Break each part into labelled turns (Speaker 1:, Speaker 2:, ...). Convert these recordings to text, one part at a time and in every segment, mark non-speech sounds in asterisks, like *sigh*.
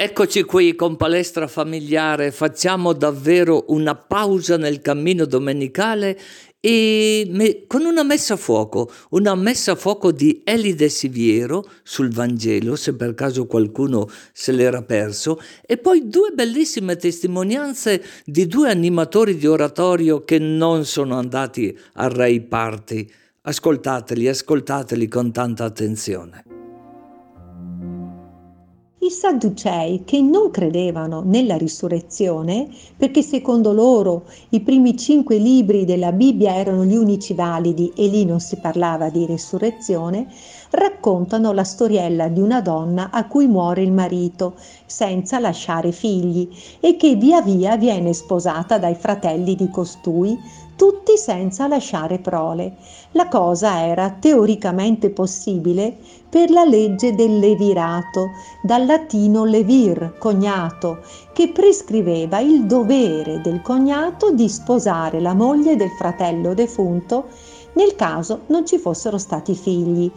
Speaker 1: Eccoci qui con palestra familiare, facciamo davvero una pausa nel cammino domenicale e me, con una messa a fuoco, una messa a fuoco di Elide Siviero sul Vangelo, se per caso qualcuno se l'era perso, e poi due bellissime testimonianze di due animatori di oratorio che non sono andati a Ray Party. Ascoltateli, ascoltateli con tanta attenzione.
Speaker 2: I Sadducei, che non credevano nella risurrezione, perché secondo loro i primi cinque libri della Bibbia erano gli unici validi e lì non si parlava di risurrezione, raccontano la storiella di una donna a cui muore il marito senza lasciare figli e che via via viene sposata dai fratelli di costui tutti senza lasciare prole. La cosa era teoricamente possibile per la legge del levirato, dal latino levir, cognato, che prescriveva il dovere del cognato di sposare la moglie del fratello defunto nel caso non ci fossero stati figli.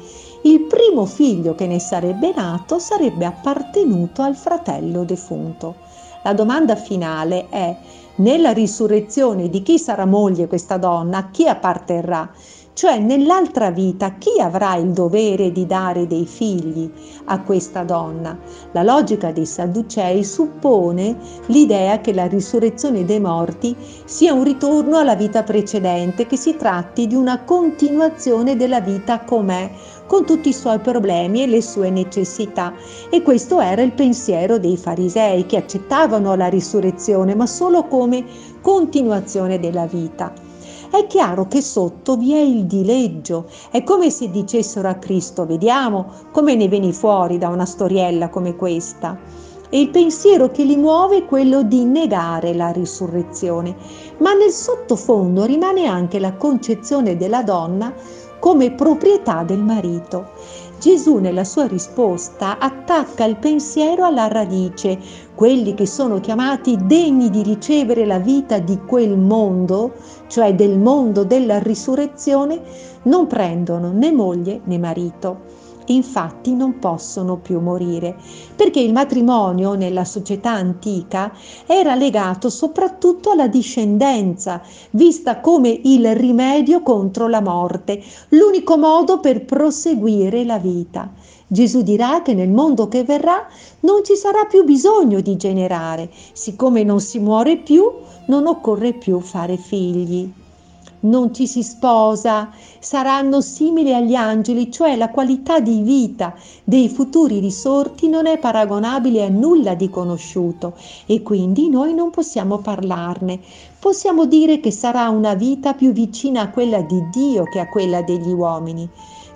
Speaker 2: Il primo figlio che ne sarebbe nato sarebbe appartenuto al fratello defunto. La domanda finale è nella risurrezione di chi sarà moglie questa donna, a chi apparterrà? Cioè nell'altra vita chi avrà il dovere di dare dei figli a questa donna? La logica dei Sadducei suppone l'idea che la risurrezione dei morti sia un ritorno alla vita precedente, che si tratti di una continuazione della vita com'è, con tutti i suoi problemi e le sue necessità. E questo era il pensiero dei farisei che accettavano la risurrezione, ma solo come continuazione della vita è chiaro che sotto vi è il dileggio. È come se dicessero a Cristo, vediamo come ne vieni fuori da una storiella come questa. E il pensiero che li muove è quello di negare la risurrezione, ma nel sottofondo rimane anche la concezione della donna come proprietà del marito. Gesù nella sua risposta attacca il pensiero alla radice. Quelli che sono chiamati degni di ricevere la vita di quel mondo, cioè del mondo della risurrezione, non prendono né moglie né marito infatti non possono più morire, perché il matrimonio nella società antica era legato soprattutto alla discendenza, vista come il rimedio contro la morte, l'unico modo per proseguire la vita. Gesù dirà che nel mondo che verrà non ci sarà più bisogno di generare, siccome non si muore più, non occorre più fare figli non ci si sposa, saranno simili agli angeli, cioè la qualità di vita dei futuri risorti non è paragonabile a nulla di conosciuto e quindi noi non possiamo parlarne. Possiamo dire che sarà una vita più vicina a quella di Dio che a quella degli uomini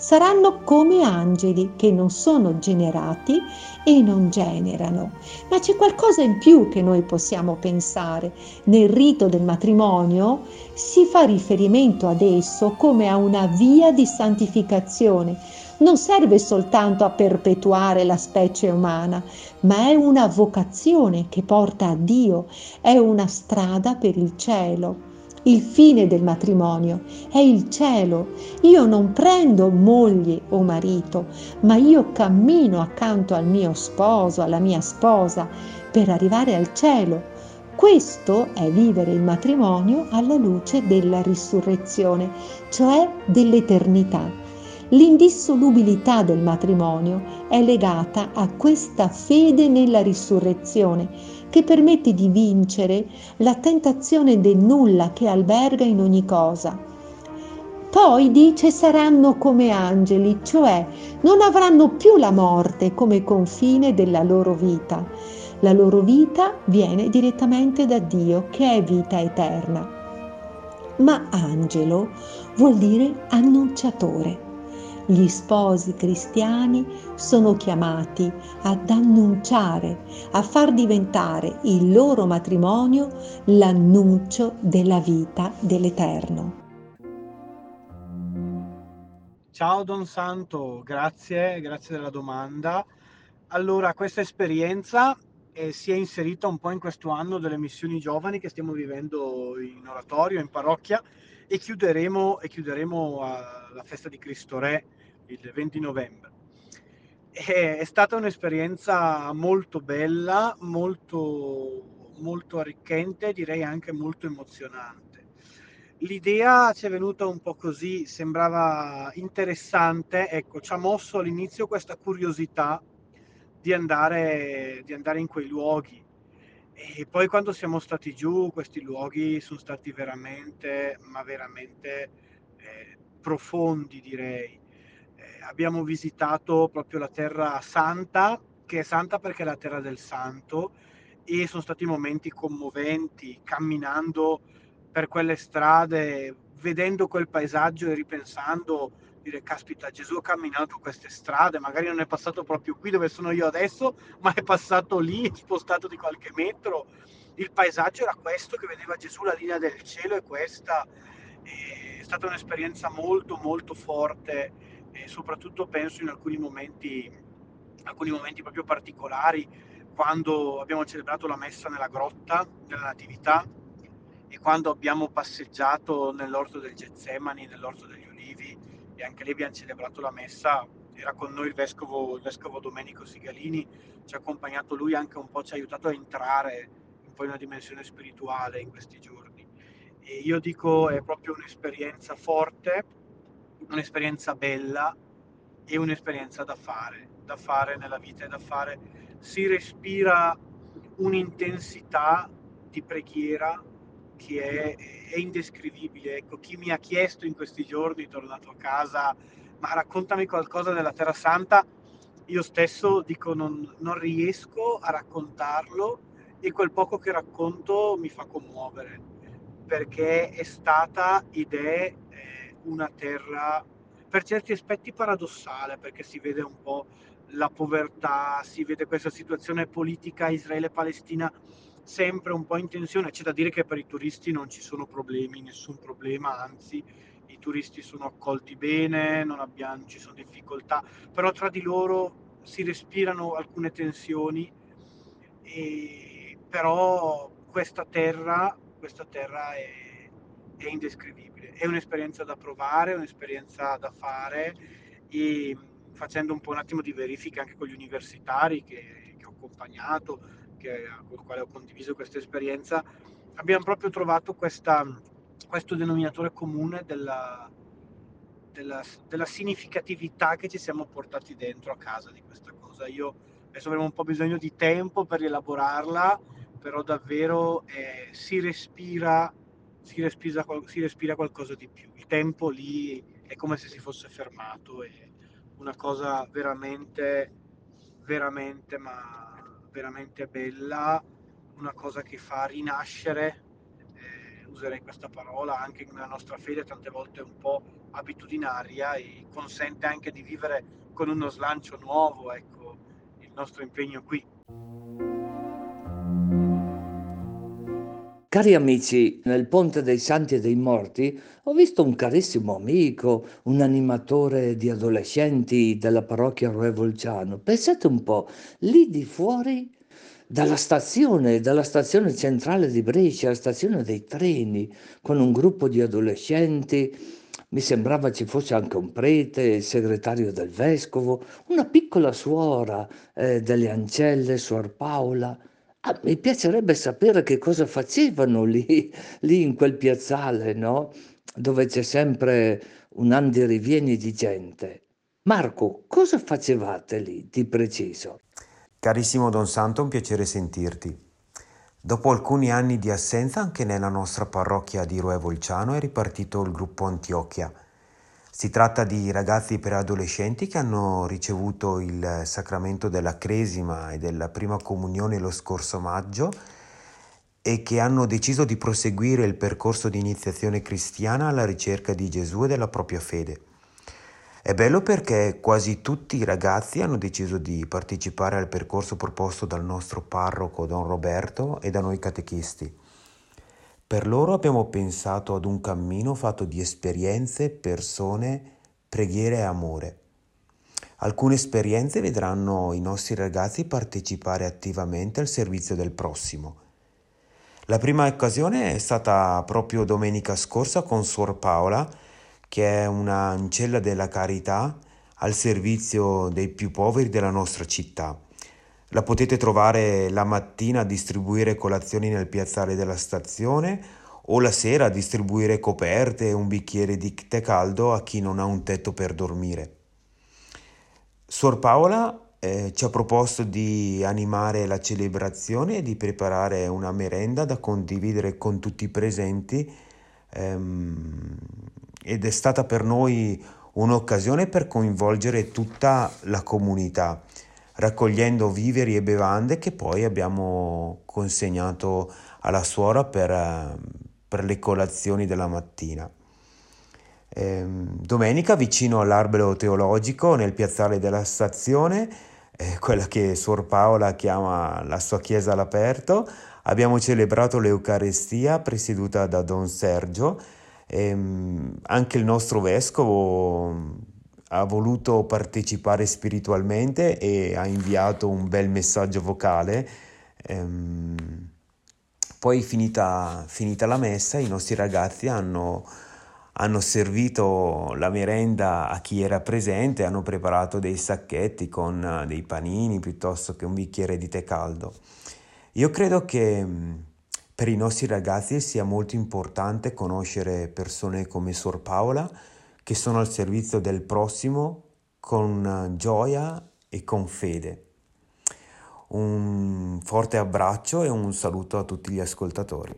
Speaker 2: saranno come angeli che non sono generati e non generano. Ma c'è qualcosa in più che noi possiamo pensare. Nel rito del matrimonio si fa riferimento ad esso come a una via di santificazione. Non serve soltanto a perpetuare la specie umana, ma è una vocazione che porta a Dio, è una strada per il cielo il fine del matrimonio, è il cielo. Io non prendo moglie o marito, ma io cammino accanto al mio sposo, alla mia sposa, per arrivare al cielo. Questo è vivere il matrimonio alla luce della risurrezione, cioè dell'eternità. L'indissolubilità del matrimonio è legata a questa fede nella risurrezione che permette di vincere la tentazione del nulla che alberga in ogni cosa. Poi dice saranno come angeli, cioè non avranno più la morte come confine della loro vita. La loro vita viene direttamente da Dio, che è vita eterna. Ma angelo vuol dire annunciatore. Gli sposi cristiani sono chiamati ad annunciare, a far diventare il loro matrimonio l'annuncio della vita dell'Eterno.
Speaker 3: Ciao Don Santo, grazie, grazie della domanda. Allora, questa esperienza eh, si è inserita un po' in questo anno delle missioni giovani che stiamo vivendo in oratorio, in parrocchia e chiuderemo, e chiuderemo alla festa di Cristo Re il 20 novembre. è stata un'esperienza molto bella, molto, molto arricchente, direi anche molto emozionante. L'idea ci è venuta un po' così, sembrava interessante, ecco, ci ha mosso all'inizio questa curiosità di andare, di andare in quei luoghi. E poi quando siamo stati giù, questi luoghi sono stati veramente, ma veramente eh, profondi, direi. Eh, abbiamo visitato proprio la Terra Santa, che è santa perché è la terra del santo, e sono stati momenti commoventi, camminando per quelle strade, vedendo quel paesaggio e ripensando dire caspita Gesù ha camminato queste strade, magari non è passato proprio qui dove sono io adesso, ma è passato lì, spostato di qualche metro. Il paesaggio era questo che vedeva Gesù, la linea del cielo è questa. è stata un'esperienza molto molto forte e soprattutto penso in alcuni momenti, alcuni momenti proprio particolari, quando abbiamo celebrato la messa nella grotta della Natività e quando abbiamo passeggiato nell'orto del Getsemani, nell'orto degli Ulivi, e anche lì abbiamo celebrato la messa. Era con noi il vescovo, il vescovo Domenico Sigalini, ci ha accompagnato lui, anche un po' ci ha aiutato a entrare un po' in una dimensione spirituale in questi giorni. E io dico è proprio un'esperienza forte, un'esperienza bella e un'esperienza da fare, da fare nella vita e da fare. Si respira un'intensità di preghiera che è, è, indescrivibile. Ecco, chi mi ha chiesto in questi giorni, tornato a casa, ma raccontami qualcosa della Terra Santa, io stesso dico non, non riesco a raccontarlo e quel poco che racconto mi fa commuovere, perché è stata ed è una terra per certi aspetti paradossale, perché si vede un po' la povertà, si vede questa situazione politica Israele-Palestina sempre un po' in tensione. C'è da dire che per i turisti non ci sono problemi, nessun problema, anzi i turisti sono accolti bene, non, abbiamo, non ci sono difficoltà, però tra di loro si respirano alcune tensioni, e, però questa terra, questa terra è, è indescrivibile, è un'esperienza da provare, è un'esperienza da fare e facendo un po' un attimo di verifica anche con gli universitari che, che ho accompagnato, che, con il quale ho condiviso questa esperienza, abbiamo proprio trovato questa, questo denominatore comune della, della, della, significatività che ci siamo portati dentro a casa di questa cosa. Io adesso avremo un po' bisogno di tempo per rielaborarla, però davvero eh, si, respira, si, respira, si respira qualcosa di più. Il tempo lì è come se si fosse fermato, è una cosa veramente, veramente, ma veramente bella, una cosa che fa rinascere, eh, userei questa parola, anche nella nostra fede tante volte un po' abitudinaria e consente anche di vivere con uno slancio nuovo, ecco, il nostro impegno qui.
Speaker 1: Cari amici, nel Ponte dei Santi e dei Morti ho visto un carissimo amico, un animatore di adolescenti della parrocchia Rue Volciano. Pensate un po', lì di fuori, dalla stazione, dalla stazione centrale di Brescia, la stazione dei treni, con un gruppo di adolescenti, mi sembrava ci fosse anche un prete, il segretario del vescovo, una piccola suora eh, delle ancelle, suor Paola. Ah, mi piacerebbe sapere che cosa facevano lì, lì in quel piazzale, no? Dove c'è sempre un andirivieni di gente. Marco, cosa facevate lì di preciso?
Speaker 4: Carissimo Don Santo, un piacere sentirti. Dopo alcuni anni di assenza anche nella nostra parrocchia di Rue Volciano è ripartito il gruppo Antiochia si tratta di ragazzi preadolescenti che hanno ricevuto il sacramento della Cresima e della prima comunione lo scorso maggio e che hanno deciso di proseguire il percorso di iniziazione cristiana alla ricerca di Gesù e della propria fede. È bello perché quasi tutti i ragazzi hanno deciso di partecipare al percorso proposto dal nostro parroco Don Roberto e da noi catechisti. Per loro abbiamo pensato ad un cammino fatto di esperienze, persone, preghiere e amore. Alcune esperienze vedranno i nostri ragazzi partecipare attivamente al servizio del prossimo. La prima occasione è stata proprio domenica scorsa con Suor Paola, che è una ancella della carità al servizio dei più poveri della nostra città. La potete trovare la mattina a distribuire colazioni nel piazzale della stazione o la sera a distribuire coperte e un bicchiere di tè caldo a chi non ha un tetto per dormire. Suor Paola eh, ci ha proposto di animare la celebrazione e di preparare una merenda da condividere con tutti i presenti ehm, ed è stata per noi un'occasione per coinvolgere tutta la comunità, raccogliendo viveri e bevande che poi abbiamo consegnato alla suora per, per le colazioni della mattina. Ehm, domenica, vicino all'arbero teologico, nel piazzale della stazione, eh, quella che Suor Paola chiama la sua chiesa all'aperto, abbiamo celebrato l'Eucarestia presieduta da Don Sergio. Ehm, anche il nostro vescovo ha voluto partecipare spiritualmente e ha inviato un bel messaggio vocale. Ehm, poi finita, finita la messa i nostri ragazzi hanno hanno servito la merenda a chi era presente, hanno preparato dei sacchetti con eh, dei panini piuttosto che un bicchiere di tè caldo. Io credo che mm, per i nostri ragazzi sia molto importante conoscere persone come Sor Paola che sono al servizio del prossimo con eh, gioia e con fede. Un forte abbraccio e un saluto a tutti gli ascoltatori.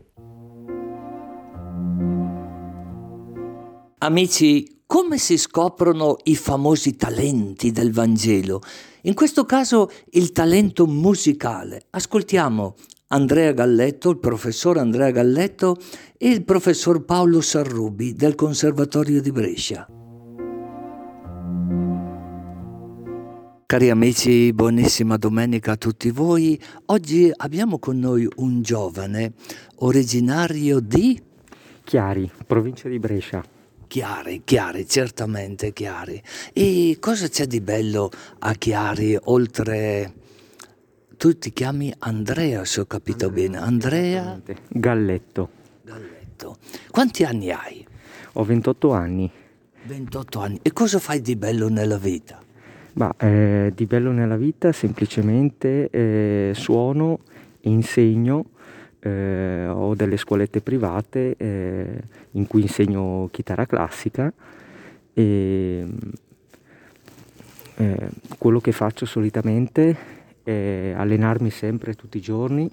Speaker 1: Amici, come si scoprono i famosi talenti del Vangelo? In questo caso il talento musicale. Ascoltiamo Andrea Galletto, il professor Andrea Galletto e il professor Paolo Sarrubi del Conservatorio di Brescia. Cari amici, buonissima domenica a tutti voi. Oggi abbiamo con noi un giovane originario di
Speaker 5: Chiari, provincia di Brescia.
Speaker 1: Chiari, Chiari, certamente Chiari. E cosa c'è di bello a Chiari oltre... Tu ti chiami Andrea, se ho capito Andrea, bene. Andrea
Speaker 5: Galletto.
Speaker 1: Galletto. Quanti anni hai?
Speaker 5: Ho 28 anni.
Speaker 1: 28 anni. E cosa fai di bello nella vita?
Speaker 5: Bah, eh, di bello nella vita semplicemente eh, suono, insegno eh, ho delle scuolette private eh, in cui insegno chitarra classica e eh, quello che faccio solitamente è allenarmi sempre tutti i giorni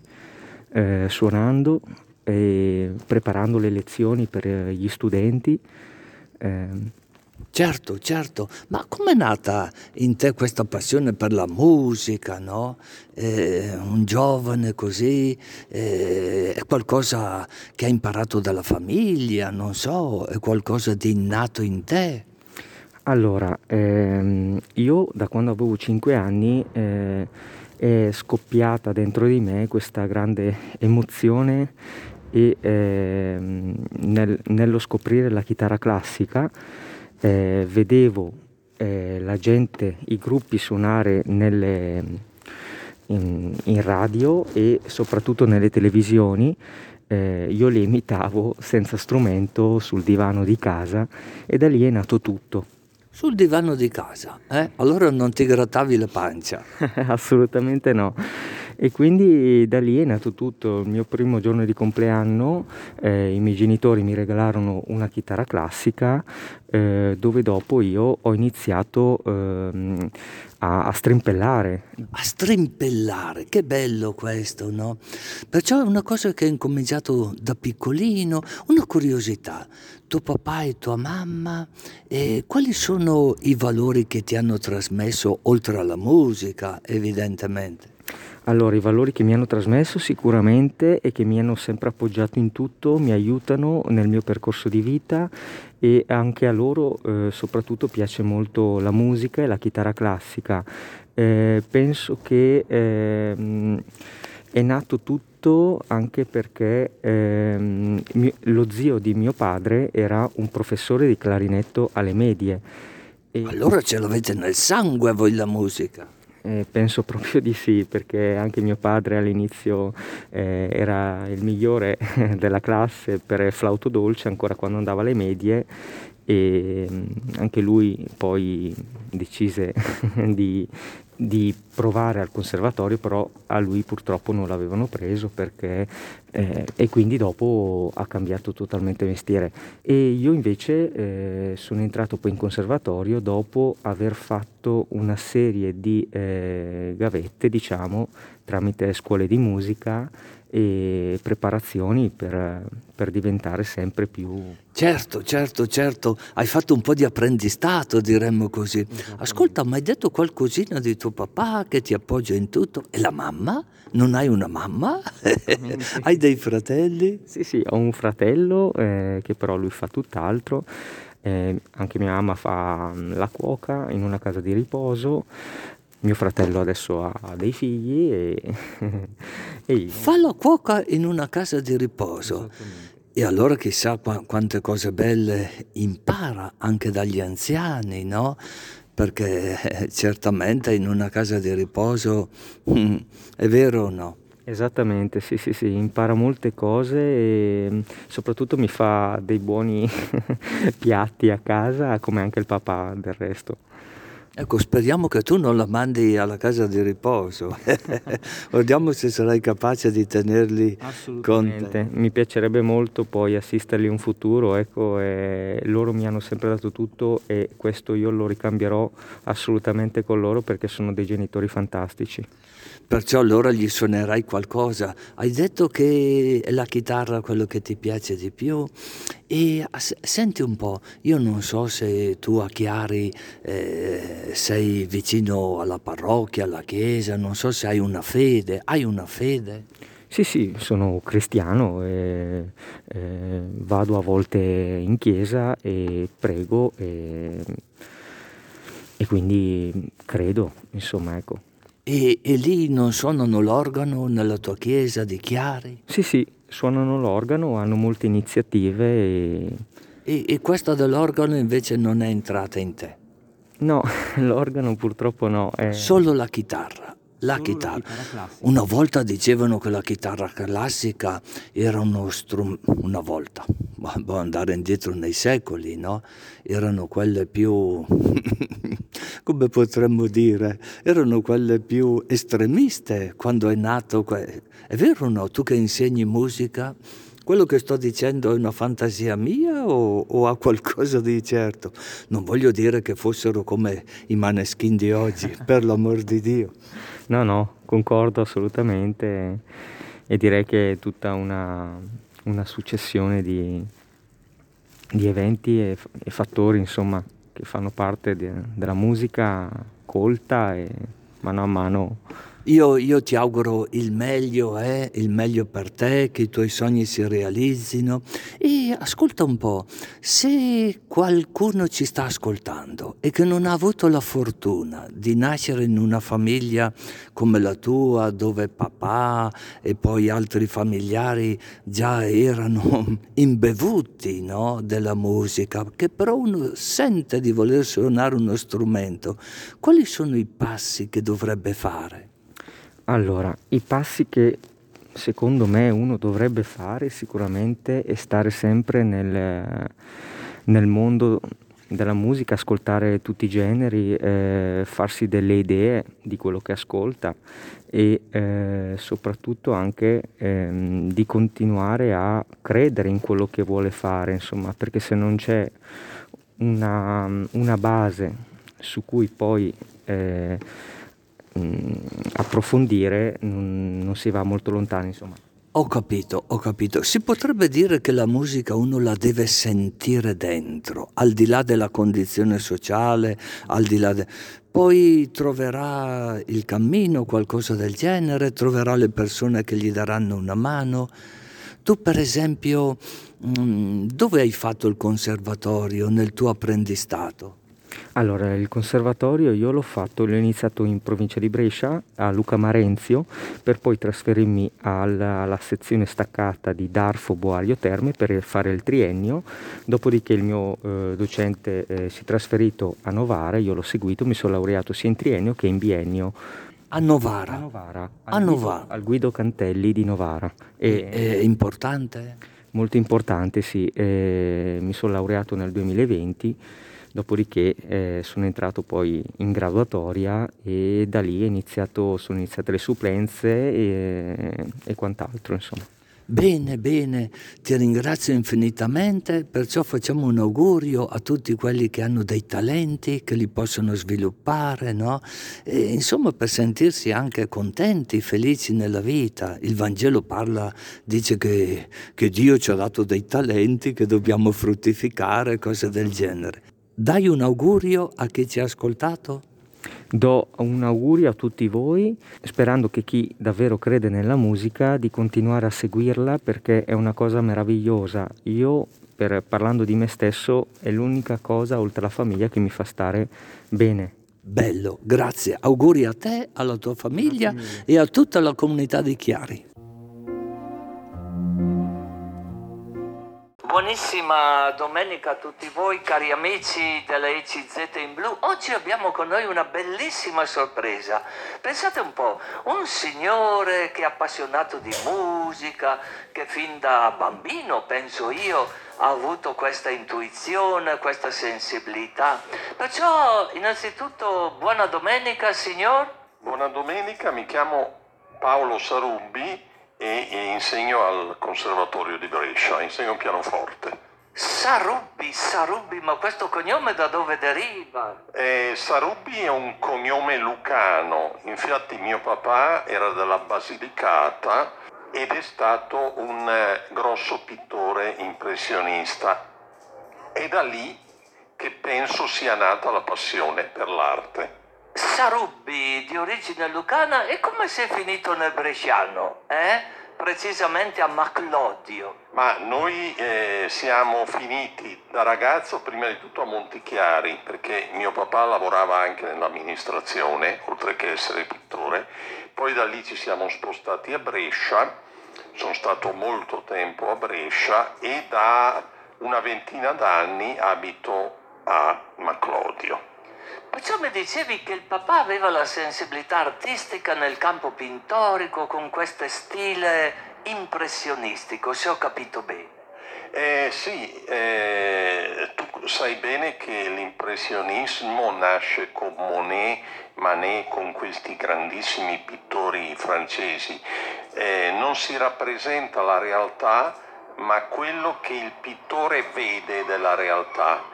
Speaker 5: eh, suonando e preparando le lezioni per gli studenti.
Speaker 1: Ehm, Certo, certo, ma com'è nata in te questa passione per la musica, no? Eh, un giovane così, eh, è qualcosa che hai imparato dalla famiglia, non so, è qualcosa di innato in te?
Speaker 5: Allora, ehm, io da quando avevo 5 anni eh, è scoppiata dentro di me questa grande emozione e, ehm, nel, nello scoprire la chitarra classica eh, vedevo eh, la gente, i gruppi suonare nelle, in, in, radio e soprattutto nelle televisioni, eh, io li imitavo senza strumento sul divano di casa e da lì è nato tutto.
Speaker 1: Sul divano di casa, eh? Allora non ti grattavi la pancia? *laughs*
Speaker 5: Assolutamente no. E quindi da lì è nato tutto. Il mio primo giorno di compleanno eh, i miei genitori mi regalarono una chitarra classica eh, dove dopo io ho iniziato eh, a, a, strimpellare.
Speaker 1: A strimpellare, che bello questo, no? Perciò è una cosa che hai incominciato da piccolino, una curiosità. Tuo papà e tua mamma, quali sono i valori che ti hanno trasmesso oltre alla musica, evidentemente?
Speaker 5: Allora, i valori che mi hanno trasmesso sicuramente e che mi hanno sempre appoggiato in tutto mi aiutano nel mio percorso di vita e anche a loro eh, soprattutto piace molto la musica e la chitarra classica. Eh, penso che eh, è nato tutto anche perché ehm, mio, lo zio di mio padre era un professore di clarinetto alle medie.
Speaker 1: E... Allora ce l'avete nel sangue voi la musica?
Speaker 5: Eh, penso proprio di sì, perché anche mio padre all'inizio eh, era il migliore *laughs* della classe per flauto dolce, ancora quando andava alle medie, e mm, anche lui poi decise *laughs* di di provare al conservatorio, però a lui purtroppo non l'avevano preso perché eh, e quindi dopo ha cambiato totalmente mestiere. E io invece eh, sono entrato poi in conservatorio dopo aver fatto una serie di eh, gavette, diciamo, tramite scuole di musica e preparazioni per, per, diventare sempre più...
Speaker 1: Certo, certo, certo, hai fatto un po' di apprendistato, diremmo così. Ascolta, ma hai detto qualcosina di tuo papà che ti appoggia in tutto? E la mamma? Non hai una mamma? *laughs* hai dei fratelli?
Speaker 5: Sì, sì, ho un fratello eh, che però lui fa tutt'altro. Eh, anche mia mamma fa la cuoca in una casa di riposo mio fratello adesso ha dei figli e, *laughs*
Speaker 1: e io. Fa la cuoca in una casa di riposo. E allora chissà qu- quante cose belle impara anche dagli anziani, no? Perché eh, certamente in una casa di riposo mm, è vero o no?
Speaker 5: Esattamente, sì, sì, sì, impara molte cose e mm, soprattutto mi fa dei buoni *laughs* piatti a casa, come anche il papà del resto.
Speaker 1: Ecco, speriamo che tu non la mandi alla casa di riposo. *laughs* Vediamo se sarai capace di tenerli con te.
Speaker 5: Mi piacerebbe molto poi assisterli in futuro, ecco, loro mi hanno sempre dato tutto e questo io lo ricambierò assolutamente con loro perché sono dei genitori fantastici
Speaker 1: perciò allora gli suonerai qualcosa. Hai detto che è la chitarra quello che ti piace di più e senti un po', io non so se tu a Chiari eh, sei vicino alla parrocchia, alla chiesa, non so se hai una fede, hai una fede?
Speaker 5: Sì, sì, sono cristiano, e, eh, vado a volte in chiesa e prego e, e quindi credo, insomma, ecco.
Speaker 1: E, e, lì non suonano l'organo nella tua chiesa di Chiari?
Speaker 5: Sì, sì, suonano l'organo, hanno molte iniziative. E,
Speaker 1: e, e questa dell'organo invece non è entrata in te?
Speaker 5: No, *laughs* l'organo purtroppo no.
Speaker 1: È... Solo la chitarra. La chitarra. una volta dicevano che la chitarra classica era uno strumento, una volta, può andare indietro nei secoli, no? Erano quelle più *laughs* come potremmo dire, erano quelle più estremiste quando è nato. Que- è vero o no? Tu che insegni musica, quello che sto dicendo è una fantasia mia o, o, ha qualcosa di certo? Non voglio dire che fossero come i maneschini di oggi, *laughs* per l'amor di Dio.
Speaker 5: No, no, concordo assolutamente e direi che è tutta una, una successione di, di eventi e, e fattori, insomma, che fanno parte de, della musica colta e mano a mano
Speaker 1: io, io, ti auguro il meglio, eh? il meglio per te, che i tuoi sogni si realizzino. E ascolta un po', se qualcuno ci sta ascoltando e che non ha avuto la fortuna di nascere in una famiglia come la tua, dove papà e poi altri familiari già erano *laughs* imbevuti no? della musica, che però uno sente di voler suonare uno strumento, quali sono i passi che dovrebbe fare?
Speaker 5: Allora, i passi che secondo me uno dovrebbe fare sicuramente è stare sempre nel, nel mondo della musica, ascoltare tutti i generi, eh, farsi delle idee di quello che ascolta e eh, soprattutto anche eh, di continuare a credere in quello che vuole fare, insomma, perché se non c'è una, una base su cui poi eh, mh, approfondire non, non, si va molto lontano insomma.
Speaker 1: Ho capito, ho capito. Si potrebbe dire che la musica uno la deve sentire dentro, al di là della condizione sociale, al di là de... Poi troverà il cammino, qualcosa del genere, troverà le persone che gli daranno una mano. Tu per esempio, dove hai fatto il conservatorio nel tuo apprendistato?
Speaker 5: Allora, il conservatorio io l'ho fatto, l'ho iniziato in provincia di Brescia, a Luca Marenzio, per poi trasferirmi alla, alla sezione staccata di Darfo Boario Terme per fare il triennio, dopodiché il mio eh, docente eh, si è trasferito a Novara, io l'ho seguito, mi sono laureato sia in triennio che in biennio.
Speaker 1: A Novara?
Speaker 5: A Novara, al, a Novara. Guido, al Guido Cantelli di Novara.
Speaker 1: E, è importante?
Speaker 5: molto importante, sì. Eh, mi sono laureato nel 2020, dopodiché eh, sono entrato poi in graduatoria e da lì iniziato, sono iniziate le supplenze e, e quant'altro, insomma.
Speaker 1: Bene, bene, ti ringrazio infinitamente, perciò facciamo un augurio a tutti quelli che hanno dei talenti, che li possono sviluppare, no? E, insomma, per sentirsi anche contenti, felici nella vita. Il Vangelo parla, dice che, che Dio ci ha dato dei talenti che dobbiamo fruttificare, cose del genere. Dai un augurio a chi ci ha ascoltato?
Speaker 5: Do un augurio a tutti voi, sperando che chi davvero crede nella musica di continuare a seguirla perché è una cosa meravigliosa. Io, per, parlando di me stesso, è l'unica cosa oltre alla famiglia che mi fa stare bene.
Speaker 1: Bello, grazie. Auguri a te, alla tua famiglia e a tutta la comunità di Chiari. Buonissima domenica a tutti voi cari amici della ECZ in blu. Oggi abbiamo con noi una bellissima sorpresa. Pensate un po', un signore che è appassionato di musica, che fin da bambino, penso io, ha avuto questa intuizione, questa sensibilità. Perciò innanzitutto buona domenica signor.
Speaker 6: Buona domenica, mi chiamo Paolo Sarubbi e, e insegno al Conservatorio di Brescia, insegno pianoforte.
Speaker 1: Sarubbi, Sarubbi, ma questo cognome da dove deriva?
Speaker 6: Eh, Sarubbi è un cognome lucano, infatti mio papà era della Basilicata ed è stato un eh, grosso pittore impressionista. È da lì che penso sia nata la passione per l'arte.
Speaker 1: Sarubbi di origine lucana e come sei finito nel bresciano? Eh? Precisamente a Maclodio.
Speaker 6: Ma noi eh, siamo finiti da ragazzo prima di tutto a Montichiari perché mio papà lavorava anche nell'amministrazione oltre che essere pittore. Poi da lì ci siamo spostati a Brescia, sono stato molto tempo a Brescia e da una ventina d'anni abito a Maclodio.
Speaker 1: Perciò mi dicevi che il papà aveva la sensibilità artistica nel campo pittorico con questo stile impressionistico, se ho capito bene.
Speaker 6: Eh, sì, eh, tu sai bene che l'impressionismo nasce con Monet, Manet, con questi grandissimi pittori francesi. Eh, non si rappresenta la realtà, ma quello che il pittore vede della realtà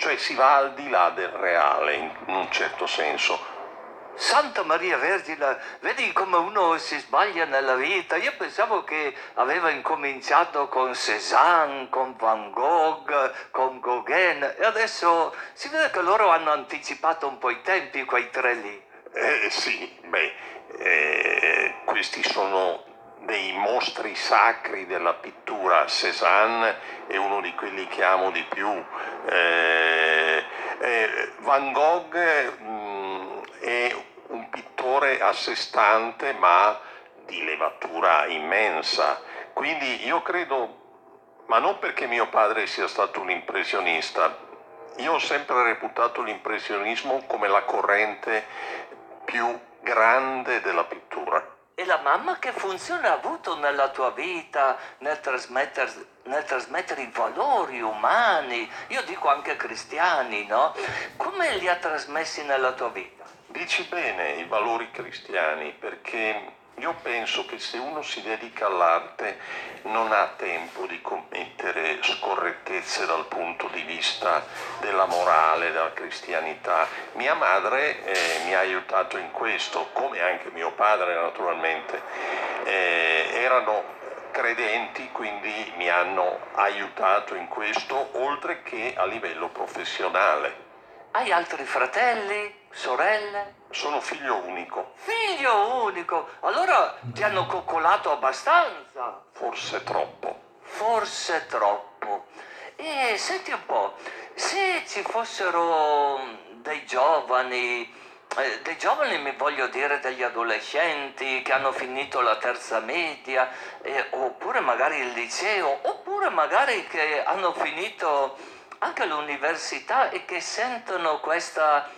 Speaker 6: cioè si va al di là del reale in un certo senso.
Speaker 1: Santa Maria Vergine, vedi come uno si sbaglia nella vita. Io pensavo che aveva incominciato con Cézanne, con Van Gogh, con Gauguin e adesso si vede che loro hanno anticipato un po' i tempi, quei tre lì.
Speaker 6: Eh, sì, beh, eh, questi sono dei mostri sacri della pittura. Cézanne è uno di quelli che amo di più. Eh, eh, Van Gogh mh, mm, è un pittore a sé stante ma di levatura immensa. Quindi io credo, ma non perché mio padre sia stato un impressionista, io ho sempre reputato l'impressionismo come la corrente più grande della pittura
Speaker 1: e la mamma che funzione ha avuto nella tua vita nel trasmettere, nel trasmettere, i valori umani, io dico anche cristiani, no? Come li ha trasmessi nella tua vita?
Speaker 6: Dici bene i valori cristiani perché io penso che se uno si dedica all'arte non ha tempo di commettere scorrettezze dal punto di vista della morale, della cristianità. Mia madre eh, mi ha aiutato in questo, come anche mio padre naturalmente. Eh, erano credenti, quindi mi hanno aiutato in questo, oltre che a livello professionale.
Speaker 1: Hai altri fratelli, sorelle?
Speaker 6: Sono figlio unico.
Speaker 1: Figlio unico? Allora ti hanno coccolato abbastanza?
Speaker 6: Forse troppo.
Speaker 1: Forse troppo. E senti un po', se ci fossero dei giovani, eh, dei giovani mi voglio dire degli adolescenti che hanno finito la terza media, eh, oppure magari il liceo, oppure magari che hanno finito anche all'università e che sentono questa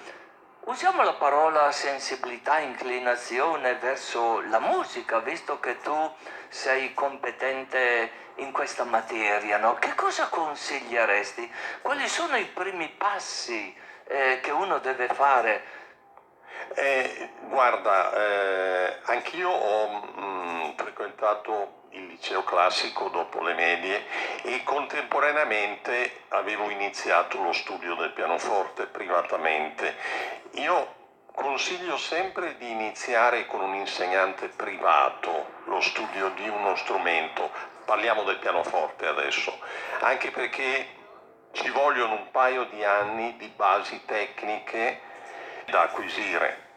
Speaker 1: Usiamo la parola sensibilità, inclinazione verso la musica, visto che tu sei competente in questa materia, no? Che cosa consiglieresti? Quali sono i primi passi eh, che uno deve fare?
Speaker 6: Eh, guarda, eh, anch'io ho frequentato il liceo classico dopo le medie e contemporaneamente avevo iniziato lo studio del pianoforte privatamente. Io consiglio sempre di iniziare con un insegnante privato lo studio di uno strumento, parliamo del pianoforte adesso, anche perché ci vogliono un paio di anni di basi tecniche da acquisire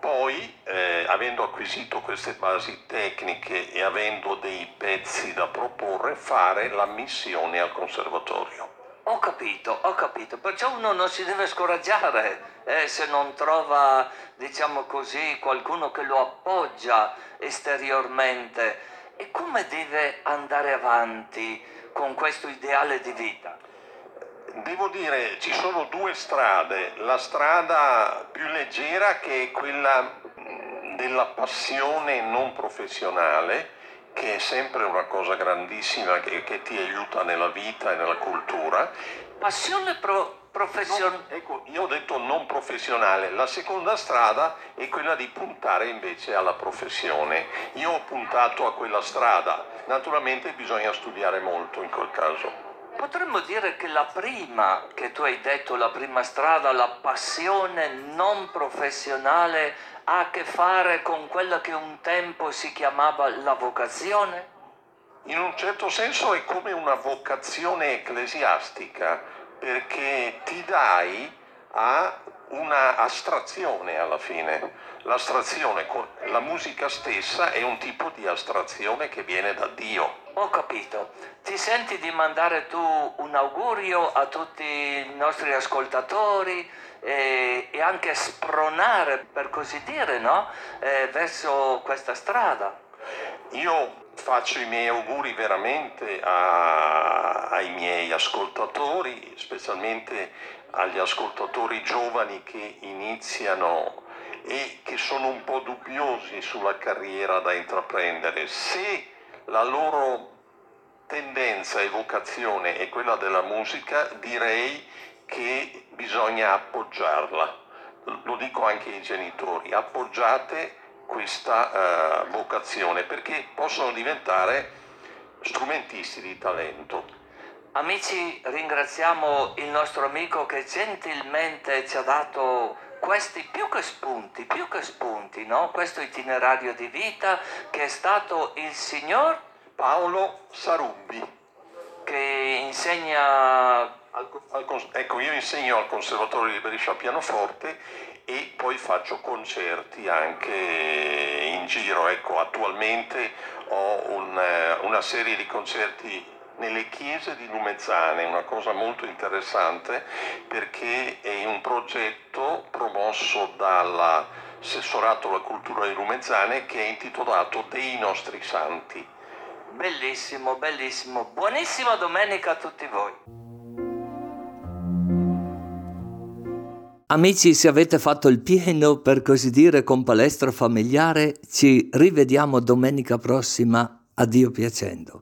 Speaker 6: poi, eh, avendo acquisito queste basi tecniche e avendo dei pezzi da proporre, fare l'ammissione al conservatorio.
Speaker 1: Ho capito, ho capito, perciò uno non si deve scoraggiare eh, se non trova, diciamo così, qualcuno che lo appoggia esteriormente. E come deve andare avanti con questo ideale di vita?
Speaker 6: Devo dire, ci sono due strade, la strada più leggera che è quella della passione non professionale, che è sempre una cosa grandissima che, che ti aiuta nella vita e nella cultura.
Speaker 1: Passione pro- professionale?
Speaker 6: ecco, io ho detto non professionale, la seconda strada è quella di puntare invece alla professione. Io ho puntato a quella strada, naturalmente bisogna studiare molto in quel caso.
Speaker 1: Potremmo dire che la prima, che tu hai detto, la prima strada, la passione non professionale, ha a che fare con quella che un tempo si chiamava la vocazione?
Speaker 6: In un certo senso è come una vocazione ecclesiastica, perché ti dai a una astrazione alla fine. L'astrazione, la musica stessa è un tipo di astrazione che viene da Dio.
Speaker 1: Ho capito. Ti senti di mandare tu un augurio a tutti i nostri ascoltatori e, e anche spronare, per così dire, no? eh, verso questa strada?
Speaker 6: Io faccio i miei auguri veramente a, ai miei ascoltatori, specialmente agli ascoltatori giovani che iniziano e che sono un po' dubbiosi sulla carriera da intraprendere. Se la loro tendenza e vocazione è quella della musica, direi che bisogna appoggiarla. Lo dico anche ai genitori, appoggiate questa uh, vocazione perché possono diventare strumentisti di talento.
Speaker 1: Amici, ringraziamo il nostro amico che gentilmente ci ha dato questi più che spunti, più che spunti, no? questo itinerario di vita che è stato il signor
Speaker 6: Paolo Sarubbi.
Speaker 1: Che insegna...
Speaker 6: Ecco, io insegno al Conservatorio di Brescia pianoforte e poi faccio concerti anche in giro. Ecco, attualmente ho un, eh, una serie di concerti nelle chiese di Lumezzane, una cosa molto interessante perché è un progetto promosso dall'assessorato alla cultura di Lumezzane che è intitolato Dei nostri santi.
Speaker 1: Bellissimo, bellissimo. Buonissima domenica a tutti voi. Amici, se avete fatto il pieno, per così dire, con palestra familiare, ci rivediamo domenica prossima, a Dio piacendo.